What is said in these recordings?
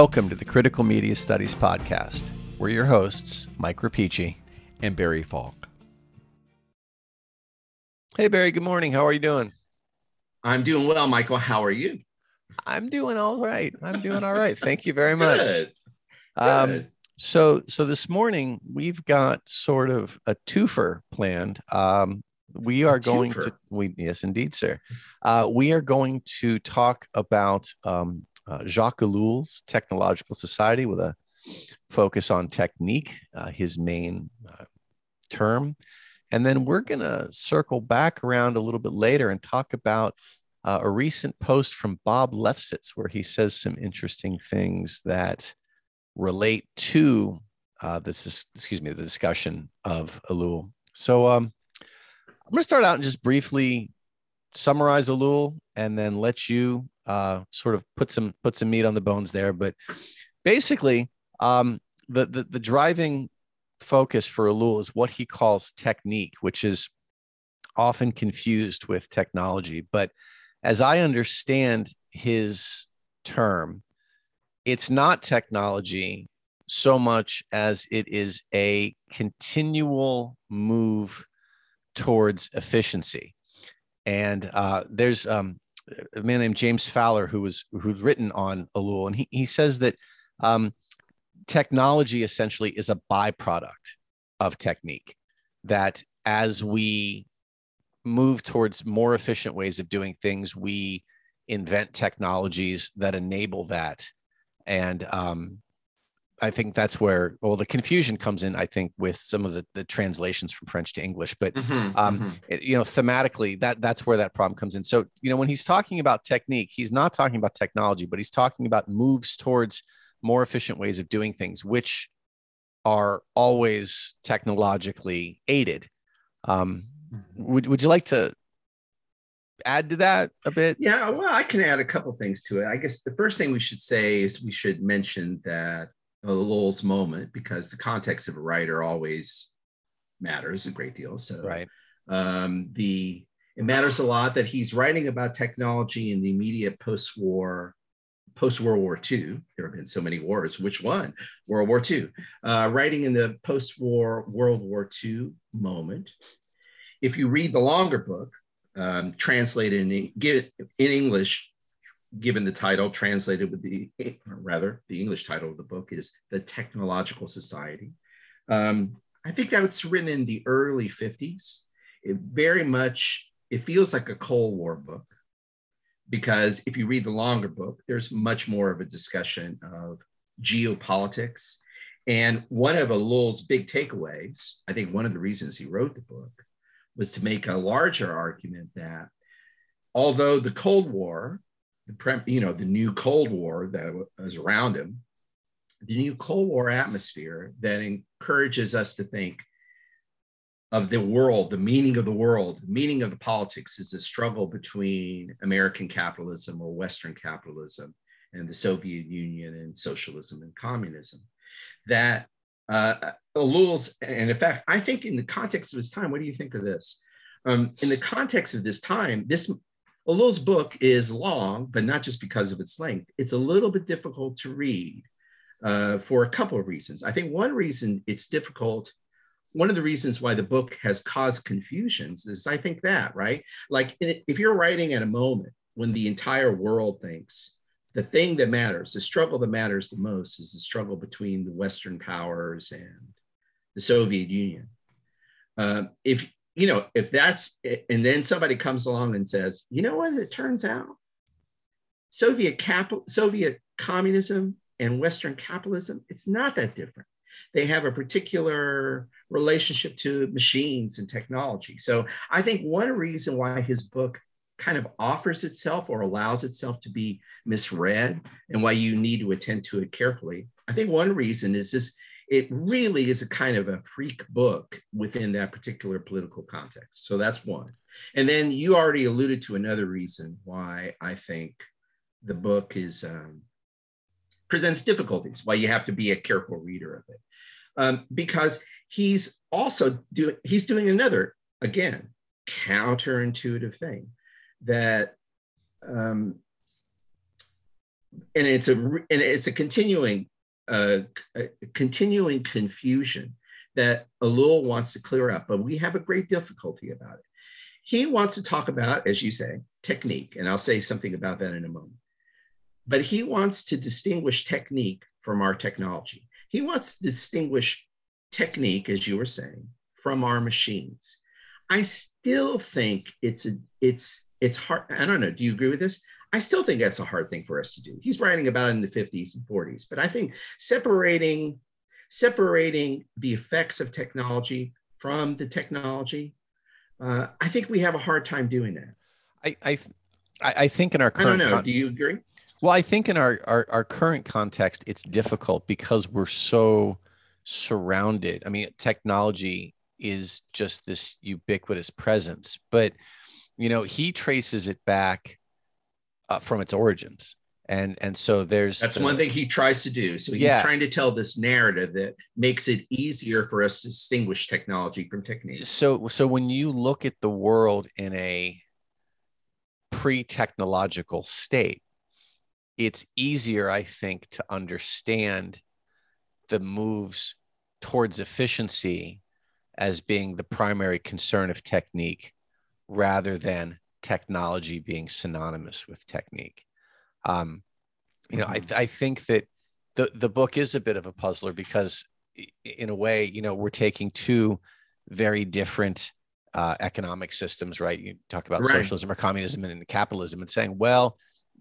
Welcome to the Critical Media Studies Podcast. We're your hosts, Mike Rapici and Barry Falk. Hey, Barry, good morning. How are you doing? I'm doing well, Michael. How are you? I'm doing all right. I'm doing all right. Thank you very much. Good. Um, Good. so, so this morning we've got sort of a twofer planned. Um, we are going to we yes indeed sir uh, we are going to talk about um, uh, jacques Ellul's technological society with a focus on technique uh, his main uh, term and then we're going to circle back around a little bit later and talk about uh, a recent post from bob lefsetz where he says some interesting things that relate to uh, this is, excuse me the discussion of Ellul. so um, I'm going to start out and just briefly summarize Ellul and then let you uh, sort of put some put some meat on the bones there. But basically, um, the, the the driving focus for Ellul is what he calls technique, which is often confused with technology. But as I understand his term, it's not technology so much as it is a continual move towards efficiency. And uh, there's um, a man named James Fowler who was who's written on Ellul, and he, he says that um, technology essentially is a byproduct of technique. That as we move towards more efficient ways of doing things, we invent technologies that enable that. And um, I think that's where well the confusion comes in. I think with some of the, the translations from French to English, but Mhm, um, mhm. it- you know thematically that that's where that problem comes in. So you know when he's talking about technique, he's not talking about technology, but he's talking about moves towards more efficient ways of doing things, which are always technologically aided. Um, would would you like to add to that a bit? Yeah, well, I can add a couple things to it. I guess the first thing we should say is we should mention that uh, Ellul's moment, because the context of a writer always matters a great deal. So, Right. um, the it matters a lot that he's writing about technology in the immediate post-war post World War II. There have been so many wars. Which one? World War II. Uh, writing in the post-war World War II moment. If you read the longer book, um, translated in, in English, given the title, translated with the, rather, the English title of the book is The Technological Society. Um, I think that was written in the early 50s. It very much, it feels like a Cold War book because if you read the longer book, there's much more of a discussion of geopolitics. And one of Ellul's big takeaways, I think one of the reasons he wrote the book, was to make a larger argument that although the Cold War, the you know the new Cold War that was around him, the new Cold War atmosphere that encourages us to think of the world, the meaning of the world, the meaning of the politics is the struggle between American capitalism or Western capitalism and the Soviet Union and socialism and communism. That uh, Ellul's, and in fact, I think in the context of his time, what do you think of this? Um, in the context of this time, this Ellul's book is long, but not just because of its length. It's a little bit difficult to read uh, for a couple of reasons. I think one reason it's difficult, one of the reasons why the book has caused confusions is I think that, right? Like if you're writing at a moment when the entire world thinks the thing that matters, the struggle that matters the most is the struggle between the Western powers and the Soviet Union. Um, if you know, if that's and then somebody comes along and says, you know what, it turns out Soviet capital, Soviet communism and Western capitalism, it's not that different. They have a particular relationship to machines and technology. So I think one reason why his book kind of offers itself or allows itself to be misread and why you need to attend to it carefully. I think one reason is this it really is a kind of a freak book within that particular political context. So that's one. And then you already alluded to another reason why I think the book is um, presents difficulties, why you have to be a careful reader of it. Um, because he's also doing he's doing another again counterintuitive thing that um, and it's a and it's a continuing uh, a continuing confusion that Ellul wants to clear up, but we have a great difficulty about it. He wants to talk about, as you say, technique, and I'll say something about that in a moment. But he wants to distinguish technique from our technology. He wants to distinguish technique, as you were saying, from our machines. I still think it's a it's it's hard. I don't know. Do you agree with this? I still think that's a hard thing for us to do. He's writing about it in the 50s and 40s, but I think separating separating the effects of technology from the technology, uh, I think we have a hard time doing that. I I, I think in our current I don't know. Con- do you agree? Well, I think in our, our our current context, it's difficult because we're so surrounded. I mean, technology is just this ubiquitous presence, but you know, he traces it back uh, from its origins. And, and so there's that's the, one thing he tries to do. So he's yeah. trying to tell this narrative that makes it easier for us to distinguish technology from technique. So so when you look at the world in a pre-technological state, it's easier, I think, to understand the moves towards efficiency as being the primary concern of technique rather than technology being synonymous with technique. Um, you know, I, mm-hmm. I think that the, the book is a bit of a puzzler because in a way, you know, we're taking two very different uh, economic systems, right? You talk about right. socialism or communism and capitalism and saying, well,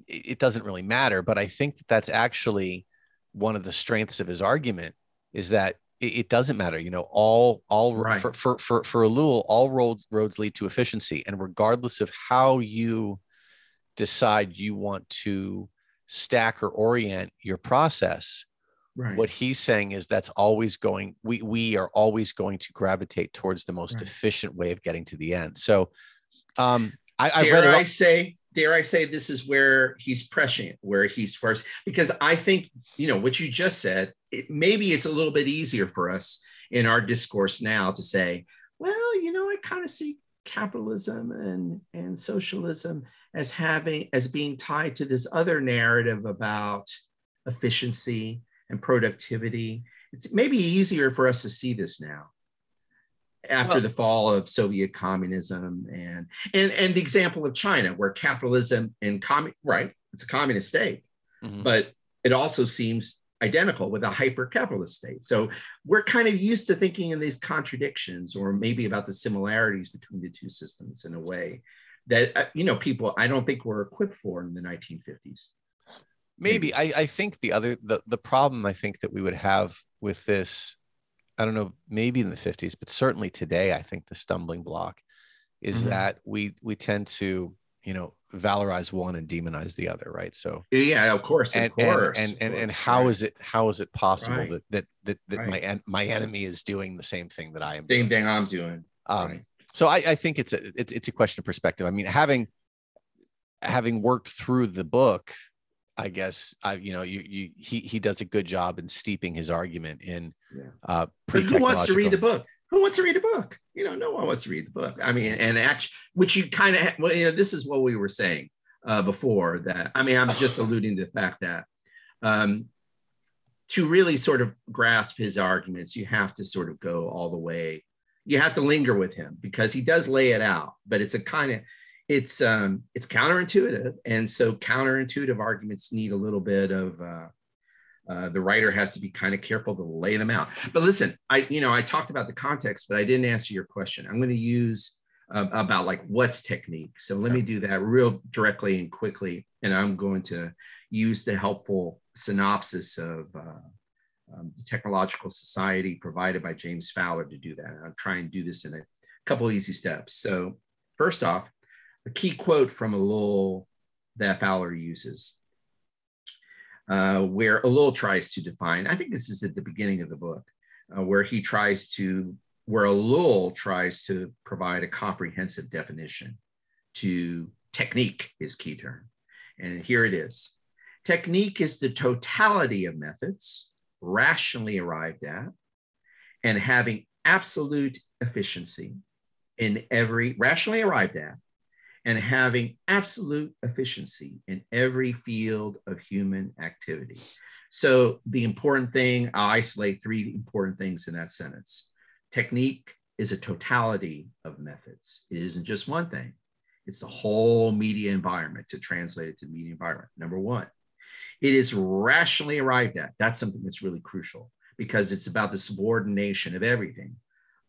it, it doesn't really matter. But I think that that's actually one of the strengths of his argument is that it, it doesn't matter. You know, all all right. for, for for for Ellul, all roads roads lead to efficiency, and regardless of how you decide you want to stack or orient your process, right. what he's saying is that's always going. We we are always going to gravitate towards the most right. efficient way of getting to the end. So, um, I, I've read. I say dare I say this is where he's prescient, where he's first, because I think, you know, what you just said, it, maybe it's a little bit easier for us in our discourse now to say, well, you know, I kind of see capitalism and, and socialism as having, as being tied to this other narrative about efficiency and productivity. It's maybe easier for us to see this now after well, the fall of Soviet communism and and and the example of China, where capitalism and commun right, it's a communist state, mm-hmm. but it also seems identical with a hyper capitalist state. So we're kind of used to thinking in these contradictions or maybe about the similarities between the two systems in a way that uh, you know people I don't think were equipped for in the 1950s. Maybe, maybe. I, I think the other the, the problem I think that we would have with this I don't know, maybe in the 50s, but certainly today, I think the stumbling block is mm-hmm. that we we tend to, you know, valorize one and demonize the other, right? So yeah, of course, and, of course, and and, and, and how right. is it how is it possible right. that that that, that right. my my enemy is doing the same thing that I am? Same thing I'm doing. Um, so I, I think it's a it's it's a question of perspective. I mean, having having worked through the book I guess I, you know, you, you, he, he does a good job in steeping his argument in, yeah. uh, who wants to read the book? Who wants to read a book? You know, no one wants to read the book. I mean, and actually, which you kind of, well, you know, this is what we were saying uh, before that. I mean, I'm just alluding to the fact that um, to really sort of grasp his arguments, you have to sort of go all the way. You have to linger with him because he does lay it out, but it's a kind of it's um, it's counterintuitive, and so counterintuitive arguments need a little bit of uh, uh, the writer has to be kind of careful to lay them out. But listen, I you know I talked about the context, but I didn't answer your question. I'm going to use uh, about like what's technique. So let me do that real directly and quickly, and I'm going to use the helpful synopsis of. Uh, um, the Technological Society provided by James Fowler to do that. I'll try and do this in a couple easy steps. So, first off, a key quote from Ellul that Fowler uses, uh, where Ellul tries to define, I think this is at the beginning of the book, uh, where he tries to, where Ellul tries to provide a comprehensive definition to technique, his key term. And here it is. Technique is the totality of methods rationally arrived at and having absolute efficiency in every rationally arrived at and having absolute efficiency in every field of human activity. So, the important thing, I'll isolate three important things in that sentence. Technique is a totality of methods, it isn't just one thing, it's the whole media environment to translate it to the media environment. Number one, it is rationally arrived at. That's something that's really crucial because it's about the subordination of everything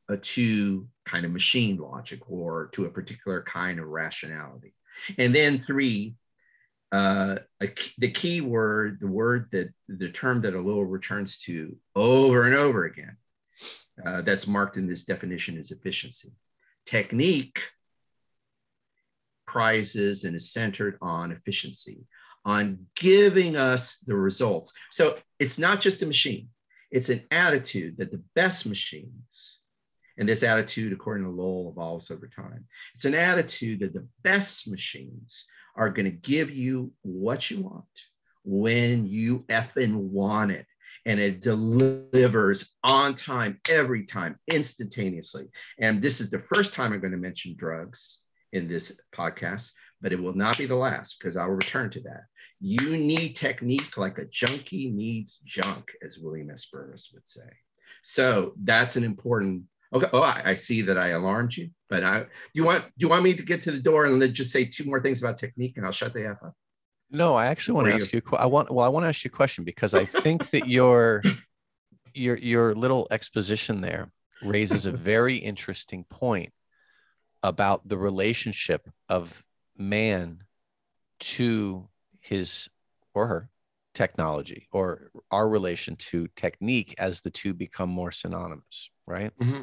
uh, to kind of machine logic or to a particular kind of rationality. And then three, uh, a, the key word, the word that the term that Ellul returns to over and over again, uh, that's marked in this definition is efficiency. Technique prizes and is centered on efficiency, on giving us the results. So it's not just a machine, it's an attitude that the best machines, and this attitude, according to Ellul, evolves over time. It's an attitude that the best machines are going to give you what you want when you effing want it. And it delivers on time, every time, instantaneously. And this is the first time I'm going to mention drugs in this podcast, but it will not be the last because I will return to that. You need technique like a junkie needs junk, as William S. Burroughs would say. So that's an important. Okay. Oh, I, I see that I alarmed you, but I do you want do you want me to get to the door and then just say two more things about technique and I'll shut the F up? No, I actually want to ask you. I want well, I want to ask you a question because I think that your your your little exposition there raises a very interesting point about the relationship of man to his or her technology or our relation to technique as the two become more synonymous, right? Mm-hmm.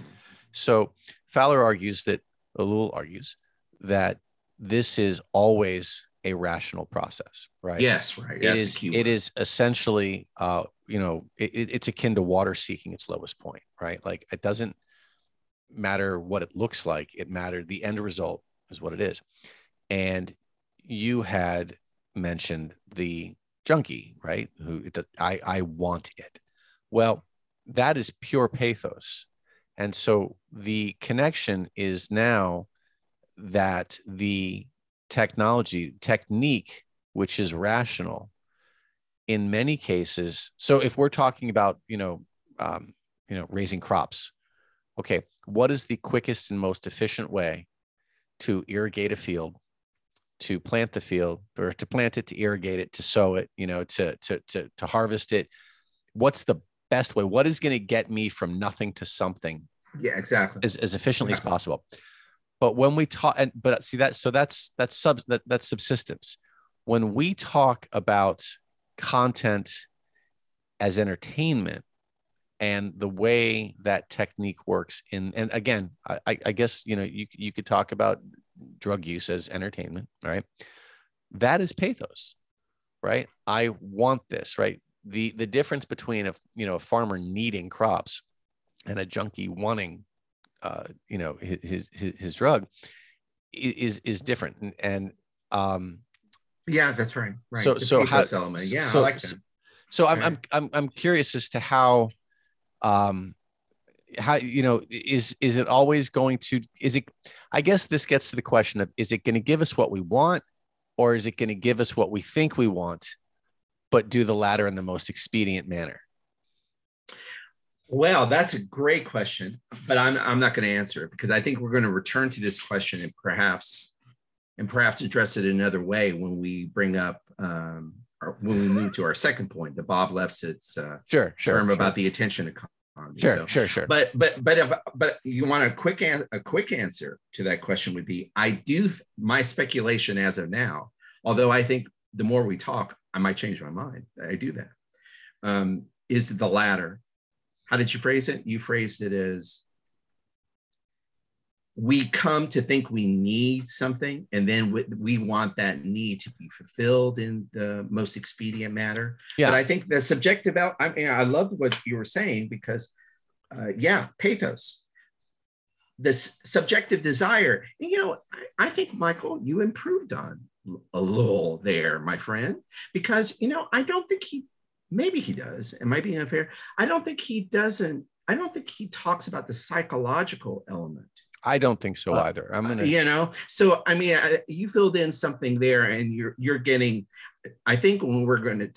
So Fowler argues that, Ellul argues that this is always a rational process, right? Yes, right. It is, it is essentially, uh, you know, it, it's akin to water seeking its lowest point, right? Like it doesn't matter what it looks like, it mattered. The end result is what it is. And you had mentioned the junkie, right? Who I I want it. Well, that is pure pathos. And so the connection is now that the technology technique which is rational in many cases so if we're talking about you know um, you know raising crops okay what is the quickest and most efficient way to irrigate a field to plant the field or to plant it to irrigate it to sow it you know to to to, to harvest it? What's the best way what is going to get me from nothing to something yeah exactly as, as efficiently exactly. as possible but when we talk and but uh, see that so that's that's sub that, that's subsistence when we talk about content as entertainment and the way that technique works in and again I, I guess you know you, you could talk about drug use as entertainment, right? That is pathos, right? I want this, right? The the difference between a you know a farmer needing crops and a junkie wanting uh, you know his his his drug is is different and, and um yeah that's right right so the so how element. yeah so, I like that. so, so I'm, I'm i'm i'm curious as to how um how you know is is it always going to is it i guess this gets to the question of is it going to give us what we want or is it going to give us what we think we want but do the latter in the most expedient manner well that's a great question but i'm, I'm not going to answer it because i think we're going to return to this question and perhaps and perhaps address it another way when we bring up um, or when we move to our second point, the Bob Lefsetz uh, sure, sure, term sure. about the attention economy. Sure, so, sure, sure. But but but if but you want a quick an, a quick answer to that question would be I do my speculation as of now, although I think the more we talk, I might change my mind. I do that. Um, is the latter. How did you phrase it? You phrased it as we come to think we need something and then we, we, want that need to be fulfilled in the most expedient manner yeah but i think the subjective out i mean i loved what you were saying because uh, yeah pathos this subjective desire and, you know I, I think michael you improved on a little there my friend because you know i don't think he maybe he does it might be unfair i don't think he doesn't i don't think he talks about the psychological element I don't think so uh, either. I'm gonna, you know. So I mean, I, you filled in something there, and you're you're getting. I think when we're going to,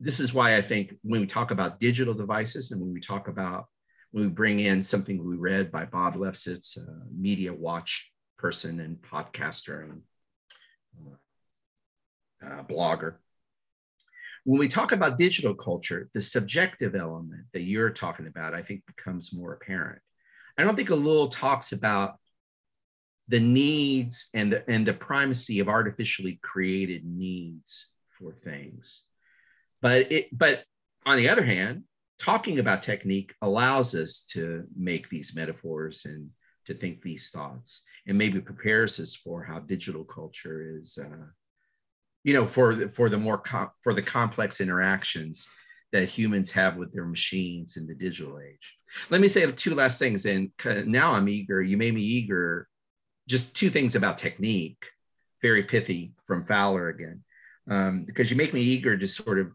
this is why I think when we talk about digital devices, and when we talk about when we bring in something we read by Bob Lefsetz, a media watch person and podcaster and uh, blogger. When we talk about digital culture, the subjective element that you're talking about, I think, becomes more apparent. I don't think Ellul talks about the needs and the, and the primacy of artificially created needs for things. But it, but on the other hand, talking about technique allows us to make these metaphors and to think these thoughts and maybe prepares us for how digital culture is uh, you know for the, for the more com- for the complex interactions that humans have with their machines in the digital age. Let me say two last things and now i'm eager you made me eager just two things about technique. Very pithy from fowler again um, because you make me eager to sort of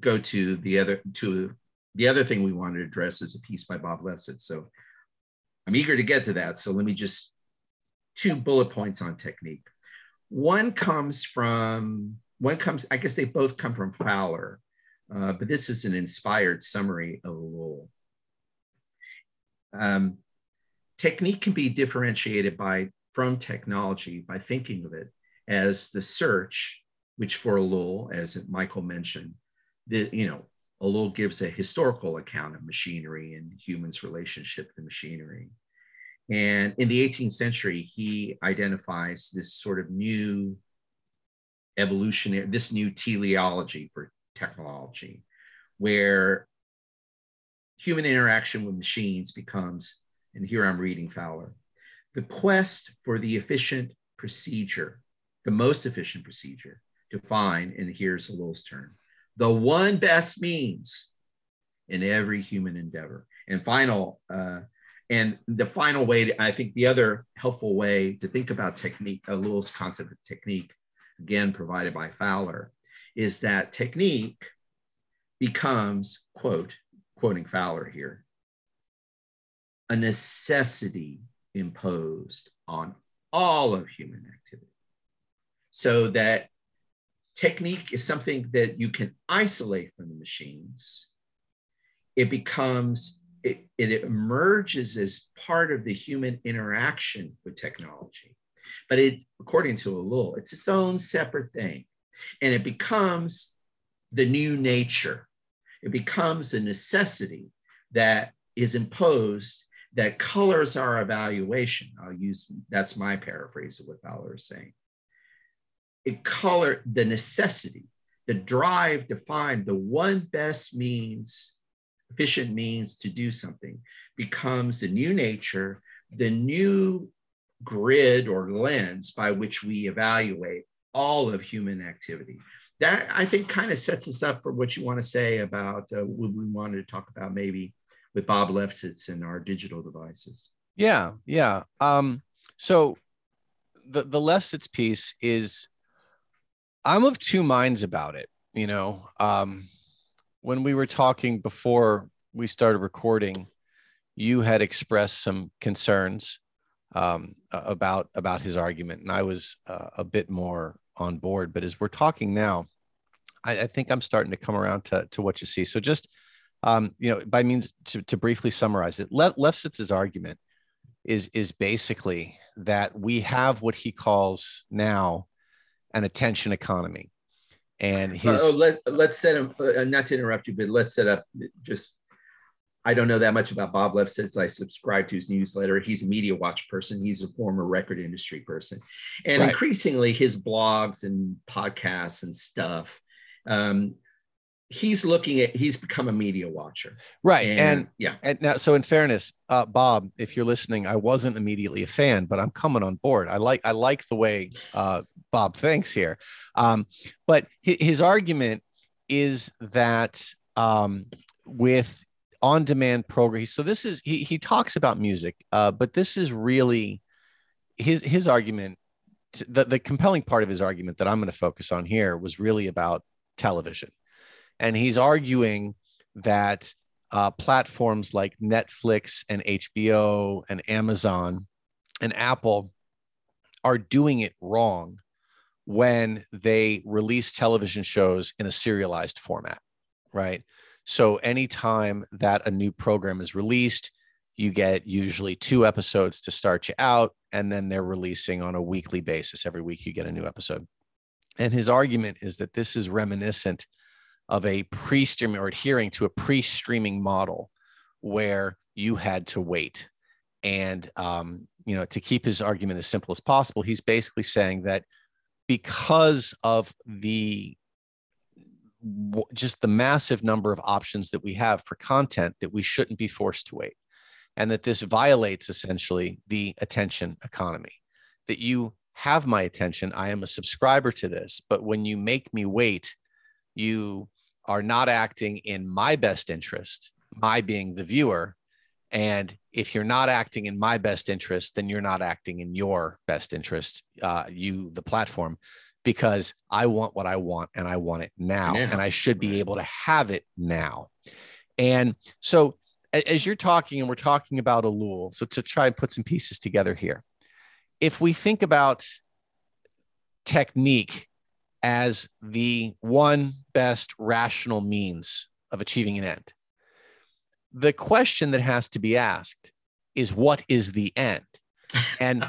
go to the other to the other thing we wanted to address is a piece by bob lefsetz so i'm eager to get to that. So let me just two bullet points on technique one comes from one comes i guess they both come from fowler uh, but this is an inspired summary of Ellul. Um, technique can be differentiated by from technology by thinking of it as the search, which for Ellul, as Michael mentioned, the, you know, a Ellul gives a historical account of machinery and humans' relationship to machinery. And in the 18th century, he identifies this sort of new evolutionary, this new teleology for technology, where human interaction with machines becomes, and here I'm reading Fowler, the quest for the efficient procedure, the most efficient procedure to find, and here's Ellul's term, the one best means in every human endeavor. And final, uh, and the final way, to, I think the other helpful way to think about technique, uh, Ellul's concept of technique, again provided by Fowler, is that technique becomes, quote, quoting Fowler here, a necessity imposed on all of human activity. So that technique is something that you can isolate from the machines. It becomes, it, it emerges as part of the human interaction with technology. But it, according to Ellul, it's its own separate thing. And it becomes the new nature. It becomes a necessity that is imposed that colors our evaluation. I'll use that's my paraphrase of what Fowler is saying. It color the necessity, the drive to find the one best means, efficient means to do something becomes the new nature, the new grid or lens by which we evaluate all of human activity. That I think kind of sets us up for what you want to say about uh, what we wanted to talk about maybe with Bob Lefsetz and our digital devices. Yeah, yeah. Um, so the the Lefsetz piece is, I'm of two minds about it. You know, um, when we were talking before we started recording, you had expressed some concerns um, about about his argument, and I was uh, a bit more on board. But as we're talking now, I, I, think I'm starting to come around to to what you see. So just um, you know, by means to, to briefly summarize it, Le- Lefsetz's argument is is basically that we have what he calls now an attention economy, and his. Uh, oh, let, let's set him. Uh, not to interrupt you, but let's set up just I don't know that much about Bob Lefsetz I subscribe to his newsletter. He's a media watch person. He's a former record industry person, and right. increasingly his blogs and podcasts and stuff. Um, he's looking at he's become a media watcher right and, and yeah and now so in fairness uh, bob if you're listening i wasn't immediately a fan but i'm coming on board i like i like the way uh, bob thinks here um, but his, his argument is that um, with on demand program. So this is he he talks about music, uh, but this is really his his argument. The the compelling part of his argument that I'm going to focus on here was really about television, and he's arguing that uh, platforms like Netflix and HBO and Amazon and Apple are doing it wrong when they release television shows in a serialized format, right? So anytime that a new program is released, you get usually two episodes to start you out, and then they're releasing on a weekly basis. Every week you get a new episode. And his argument is that this is reminiscent of a pre streaming or adhering to a pre streaming model where you had to wait. And, um, you know, to keep his argument as simple as possible, he's basically saying that because of the just the massive number of options that we have for content that we shouldn't be forced to wait and that this violates essentially the attention economy that you have my attention i am a subscriber to this but when you make me wait you are not acting in my best interest my being the viewer and if you're not acting in my best interest then you're not acting in your best interest uh, you the platform because I want what I want and I want it now. And I should be able to have it now. And so, as you're talking, and we're talking about Ellul, so to try and put some pieces together here, if we think about technique as the one best rational means of achieving an end, the question that has to be asked is what is the end? And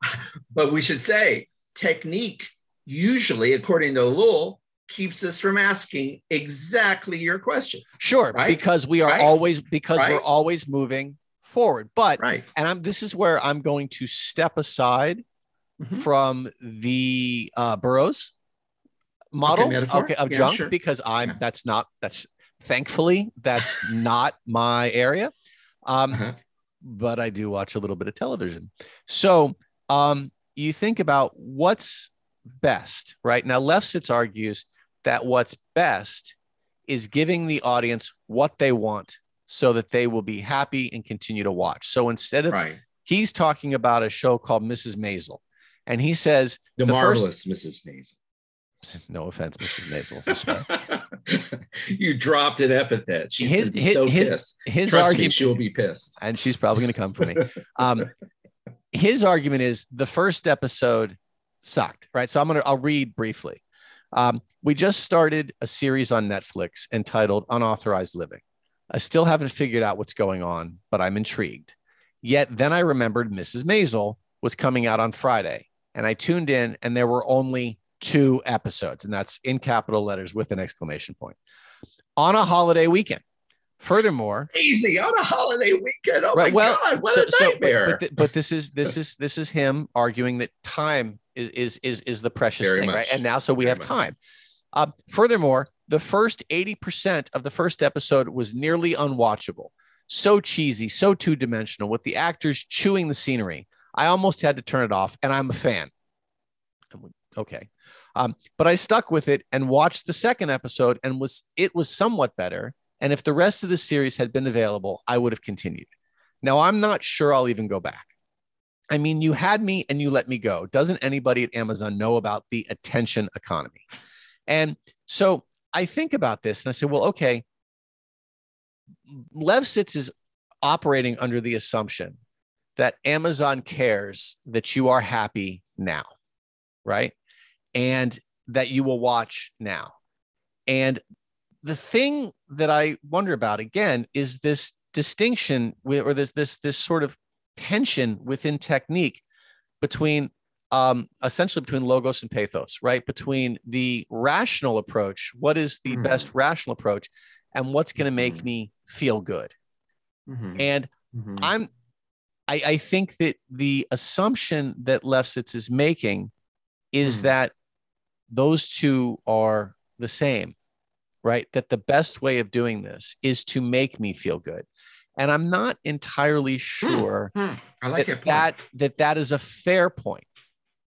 but we should say technique usually, according to Ellul, keeps us from asking exactly your question. Sure, right? because we are right? always because right? we're always moving forward. But right, and I'm this is where I'm going to step aside mm-hmm. from the uh, Burroughs model okay, okay of yeah, junk sure. because I'm yeah. that's not that's thankfully that's not my area. Um, uh-huh. but I do watch a little bit of television. So um, you think about what's best, right? Now, Lefsetz argues that what's best is giving the audience what they want so that they will be happy and continue to watch. So instead of, right. he's talking about a show called Mrs. Maisel. And he says, The, the marvelous first, Mrs. Maisel. No offense, Mrs. Maisel. you dropped an epithet. She's his, his, so his, pissed. His Trust argument, me, she'll be pissed. And she's probably going to come for me. Um, his argument is the first episode sucked, right? So I'm gonna I'll read briefly. Um, we just started a series on Netflix entitled Unauthorized Living. I still haven't figured out what's going on, but I'm intrigued. Yet then I remembered Mrs. Maisel was coming out on Friday, and I tuned in, and there were only two episodes, and that's in capital letters with an exclamation point on a holiday weekend. Furthermore, easy on a holiday weekend. Oh right, my well, god, what so, a nightmare! So, but, but, th- but, this is this is this is him arguing that time is is is is the precious Very thing, much. right? And now, so we Very have much. time. Uh, furthermore, the first eighty percent of the first episode was nearly unwatchable. So cheesy, so two dimensional, with the actors chewing the scenery. I almost had to turn it off, and I'm a fan. Okay, um, but I stuck with it and watched the second episode, and was it was somewhat better and if the rest of the series had been available, I would have continued. Now, I'm not sure I'll even go back. I mean, you had me and you let me go. Doesn't anybody at Amazon know about the attention economy? And so I think about this and I say, well, okay, Lefsetz is operating under the assumption that Amazon cares that you are happy now, right? And that you will watch now. And the thing that I wonder about again is this distinction or this this this sort of tension within technique between um, essentially between logos and pathos, right? Between the rational approach, what is the mm-hmm. best rational approach, and what's going to make mm-hmm. me feel good. Mm-hmm. And mm-hmm. I'm, I, I, think that the assumption that Lefsetz is making is mm. that those two are the same right? That the best way of doing this is to make me feel good. And I'm not entirely hmm, sure mm, I like that, that, that that is a fair point,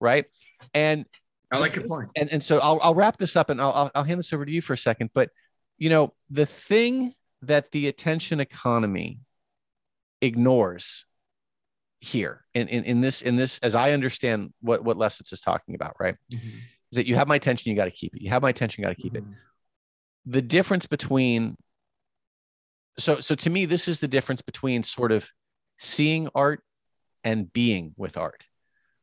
right? And I like your point. And, and so I'll, I'll wrap this up and I'll, I'll hand this over to you for a second. But, you know, the thing that the attention economy ignores here in, in, in this, in this, as I understand what, what Lefsetz is talking about, right? Mm-hmm. Is that you have my attention, you got to keep it. You have my attention, you got to keep mm-hmm. it the difference between so so to me this is the difference between sort of seeing art and being with art.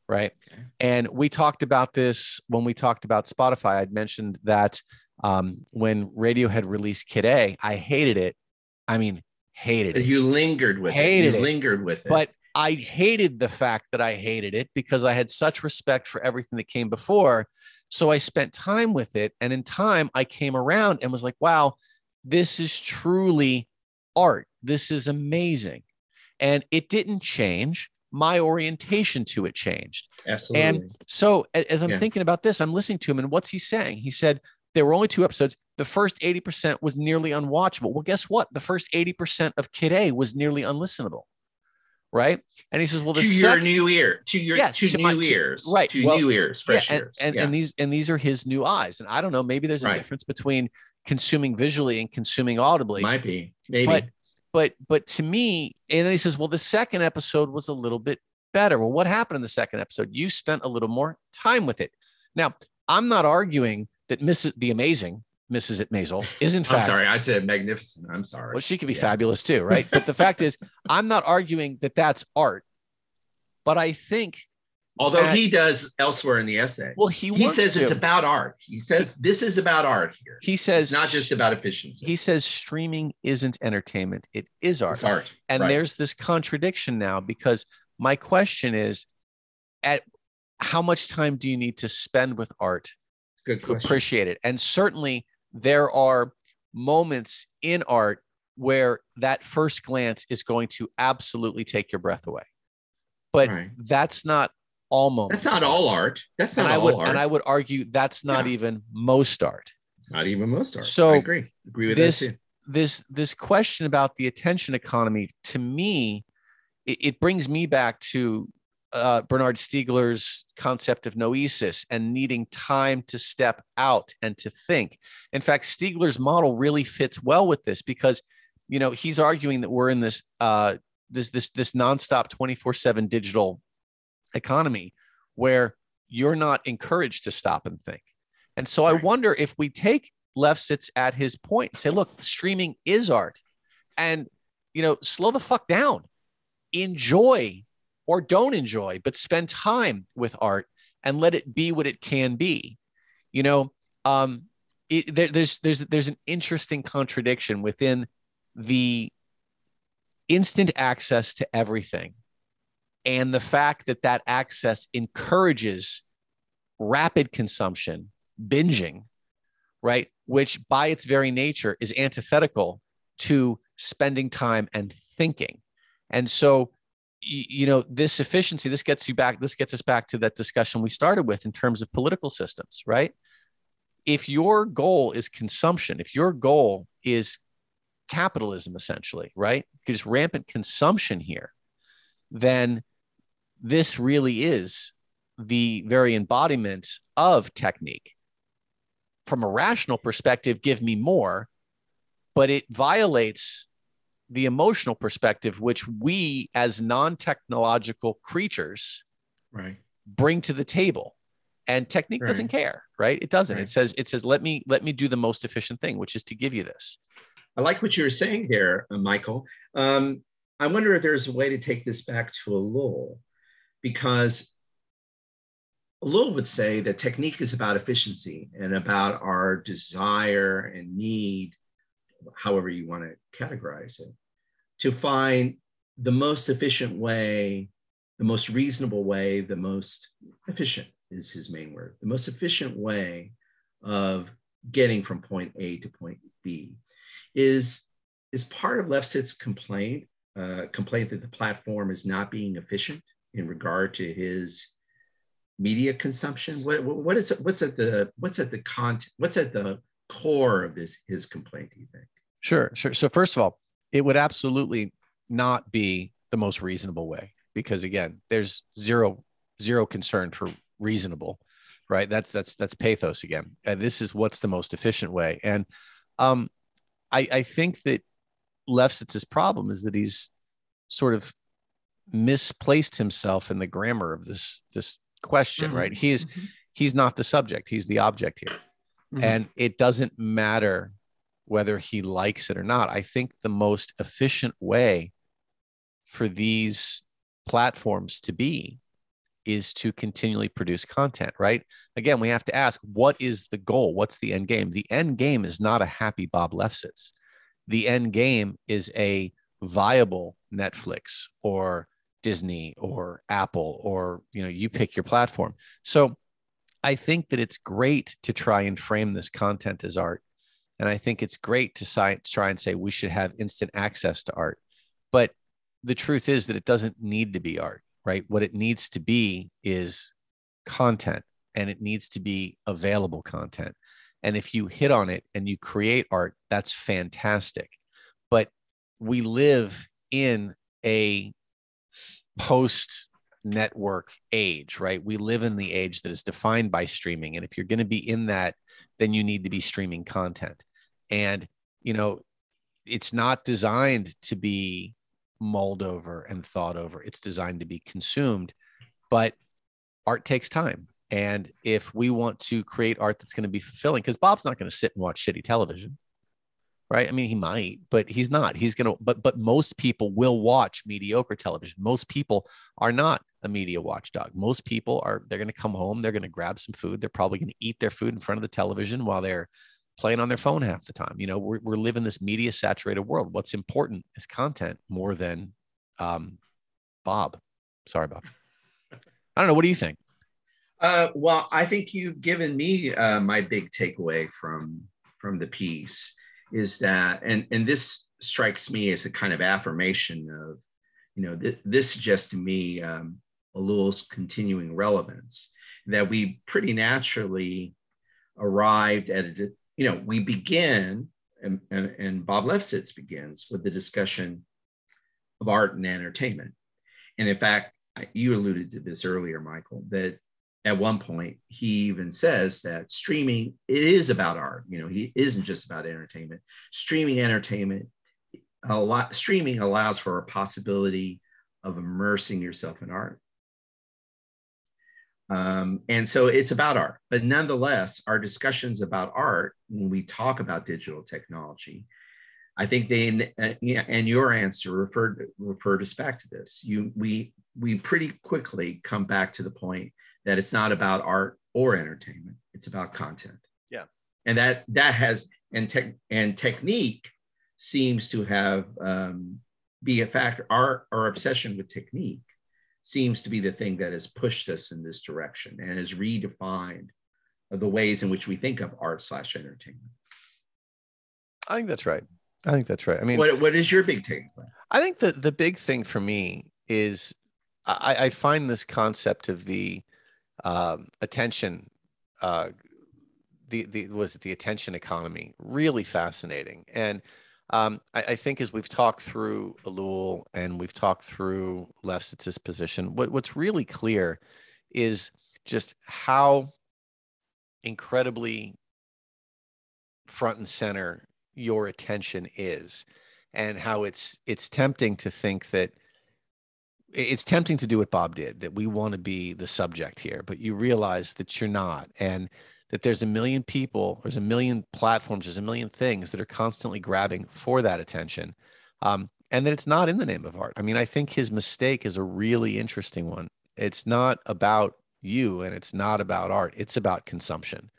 Right. Okay. And we talked about this when we talked about Spotify. I'd mentioned that um, when Radiohead released Kid A, I hated it. I mean, hated it. You lingered with Hated it. You it. lingered with it. But I hated the fact that I hated it because I had such respect for everything that came before. So I spent time with it. And in time, I came around and was like, wow, this is truly art. This is amazing. And it didn't change. My orientation to it changed. absolutely. And so as I'm Yeah. thinking about this, I'm listening to him and what's he saying? He said there were only two episodes. The first 80% was nearly unwatchable. Well, guess what? The first 80% of Kid A was nearly unlistenable. Right. And he says, well, to your second, new ear, to your Yes, to to new my- to- ears, right, To well, new ears, yeah, fresh and, ears. and, yeah. and these and these are his new eyes. And I don't know, maybe there's a Right. difference between consuming visually and consuming audibly. might be maybe. But but but to me, and then he says, well, the second episode was a little bit better. Well, what happened in the second episode? You spent a little more time with it. Now, I'm not arguing that Mrs. the Amazing Mrs. It Maisel is in I'm sorry, I said magnificent. I'm sorry. Well, she could be Yeah. fabulous too, right? But the fact is, I'm not arguing that that's art. But I think, Although that- he does elsewhere in the essay, well, he, he says to. it's about art. He says this is about art here. he says It's not just about efficiency. he says streaming isn't entertainment; it is art. it's art. And right. there's this contradiction now because my question is at how much time do you need to spend with art good to question. appreciate it? And certainly there are moments in art where that first glance is going to absolutely take your breath away. But Right. that's not all moments. That's not all art. That's not And I all would art. and I would argue that's not Yeah. even most art. it's not even most art. So I agree. Agree with this- this this question about the attention economy to me it, it brings me back to uh, bernard stiegler's concept of noesis and needing time to step out and to think in fact stiegler's model really fits well with this because you know he's arguing that we're in this uh, this this this nonstop 24/7 digital economy where you're not encouraged to stop and think and so i wonder if we take Lefsetz at his point and say, look, streaming is art. And, you know, slow the fuck down. Enjoy or don't enjoy, but spend time with art and let it be what it can be. You know, um, it, there, there's there's there's an interesting contradiction within the instant access to everything and the fact that that access encourages rapid consumption, binging, right? Which by its very nature is antithetical to spending time and thinking. And so, you know, this efficiency, this gets you back, this gets us back to that discussion we started with in terms of political systems, right? If your goal is consumption, if your goal is capitalism, essentially, right? Because rampant consumption here, then this really is the very embodiment of technique from a rational perspective, give me more, but it violates the emotional perspective, which we as non technological creatures Right. bring to the table. And technique doesn't care, right? It doesn't. Right. It says, it says, let me let me do the most efficient thing, which is to give you this. I like what you were saying there, uh, Michael. Um, I wonder if there's a way to take this back to a Ellul, because Ellul would say that technique is about efficiency and about our desire and need, however you want to categorize it, to find the most efficient way, the most reasonable way, the most efficient is his main word, the most efficient way of getting from point A to point B is is part of Lefsetz's complaint, uh, complaint that the platform is not being efficient in regard to his media consumption. What, what is what's at the what's at the content what's at the core of this his complaint? Do you think? Sure, sure. So first of all, it would absolutely not be the most reasonable way because again, there's zero zero concern for reasonable, right? That's that's that's pathos again. And this is what's the most efficient way. And um, I I think that Lefsetz's problem is that he's sort of misplaced himself in the grammar of this this question, right? He is he's not the subject; he's the object here Mhm. and it doesn't matter whether he likes it or not. I think the most efficient way for these platforms to be is to continually produce content, right? Again, we have to ask what is the goal? What's the end game? The end game is not a happy Bob Lefsetz. The end game is a viable Netflix or Disney or Apple or you know you pick your platform. So I think that it's great to try and frame this content as art. And I think it's great to try and say we should have instant access to art. But the truth is that it doesn't need to be art, right? What it needs to be is content and it needs to be available content. And if you hit on it and you create art, that's fantastic. But we live in a post network age, right? We live in the age that is defined by streaming. And if you're going to be in that, then you need to be streaming content. And, you know, it's not designed to be mulled over and thought over, it's designed to be consumed. But art takes time. And if we want to create art that's going to be fulfilling, because Bob's not going to sit and watch shitty television, right? I mean, he might, but he's not. He's going to, but, but most people will watch mediocre television. Most people are not a media watchdog. Most people are, they're going to come home, they're going to grab some food. They're probably going to eat their food in front of the television while they're playing on their phone half the time. You know, we're, we're living this media saturated world. What's important is content more than um, Bob. Sorry, Bob. I don't know. What do you think? Uh, well, I think you've given me uh, my big takeaway from from the piece is that, and, and this strikes me as a kind of affirmation of, you know, th- this suggests to me um, Ellul's continuing relevance, that we pretty naturally arrived at a, you know, we begin, and, and, and Bob Lefsetz begins with the discussion of art and entertainment. And in fact, you alluded to this earlier, Michael, that at one point he even says that streaming it is about art. You know he isn't just about entertainment. Streaming entertainment a lot streaming allows for a possibility of immersing yourself in art um, and so it's about art but nonetheless our discussions about art when we talk about digital technology i think they uh, and your answer referred referred us back to this. You we we pretty quickly come back to the point that it's not about art or entertainment it's about content. Yeah. And that that has and tech and technique seems to have um, be a factor our our obsession with technique seems to be the thing that has pushed us in this direction and has redefined the ways in which we think of art slash entertainment. I think that's right. I think that's right. I mean what, what is your big takeaway i think the the big thing for me is I, I find this concept of the um, attention uh, the the was it the attention economy really fascinating. And um, I, I, think as we've talked through Ellul and we've talked through Lefsetz's position, what, what's really clear is just how incredibly front and center your attention is and how it's it's tempting to think that it's tempting to do what Bob did, that we want to be the subject here, but you realize that you're not. And that there's a million people, there's a million platforms, there's a million things that are constantly grabbing for that attention. Um, and that it's not in the name of art. I mean, I think his mistake is a really interesting one. It's not about you and it's not about art, it's about consumption.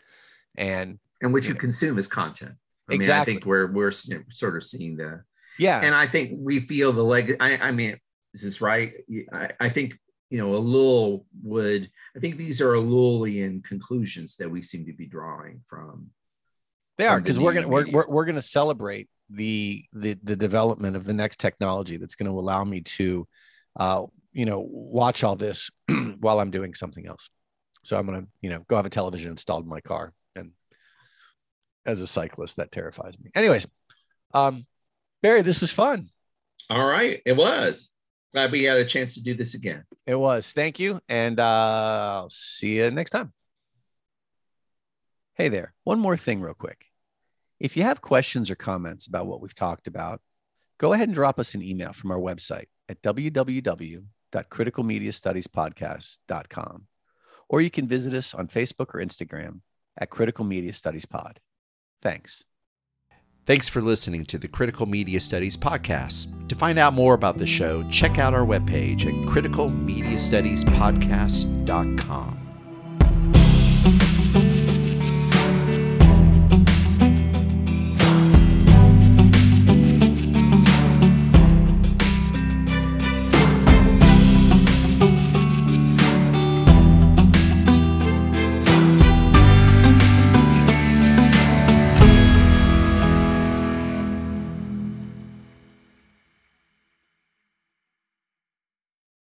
And and what you, you know, consume is content. I exactly. mean, I think we're we're sort of seeing the yeah. And I think we feel the leg. I, I mean, is this right? I, I think you know Ellul would. I think these are Ellulian conclusions that we seem to be drawing from. They are because we're gonna we're, we're, we're gonna celebrate the the the development of the next technology that's going to allow me to, uh, you know, watch all this while I'm doing something else. So I'm gonna you know go have a television installed in my car, and as a cyclist, that terrifies me. Anyways, um, Barry, this was fun. All right, it was glad we had a chance to do this again. It was. Thank you. And uh, I'll see you next time. Hey there. One more thing, real quick. If you have questions or comments about what we've talked about, go ahead and drop us an email from our website at www.criticalmediastudiespodcast.com. Or you can visit us on Facebook or Instagram at Critical Media Studies Pod. Thanks. Thanks for listening to the Critical Media Studies podcast. To find out more about the show, check out our webpage at criticalmediastudiespodcast.com.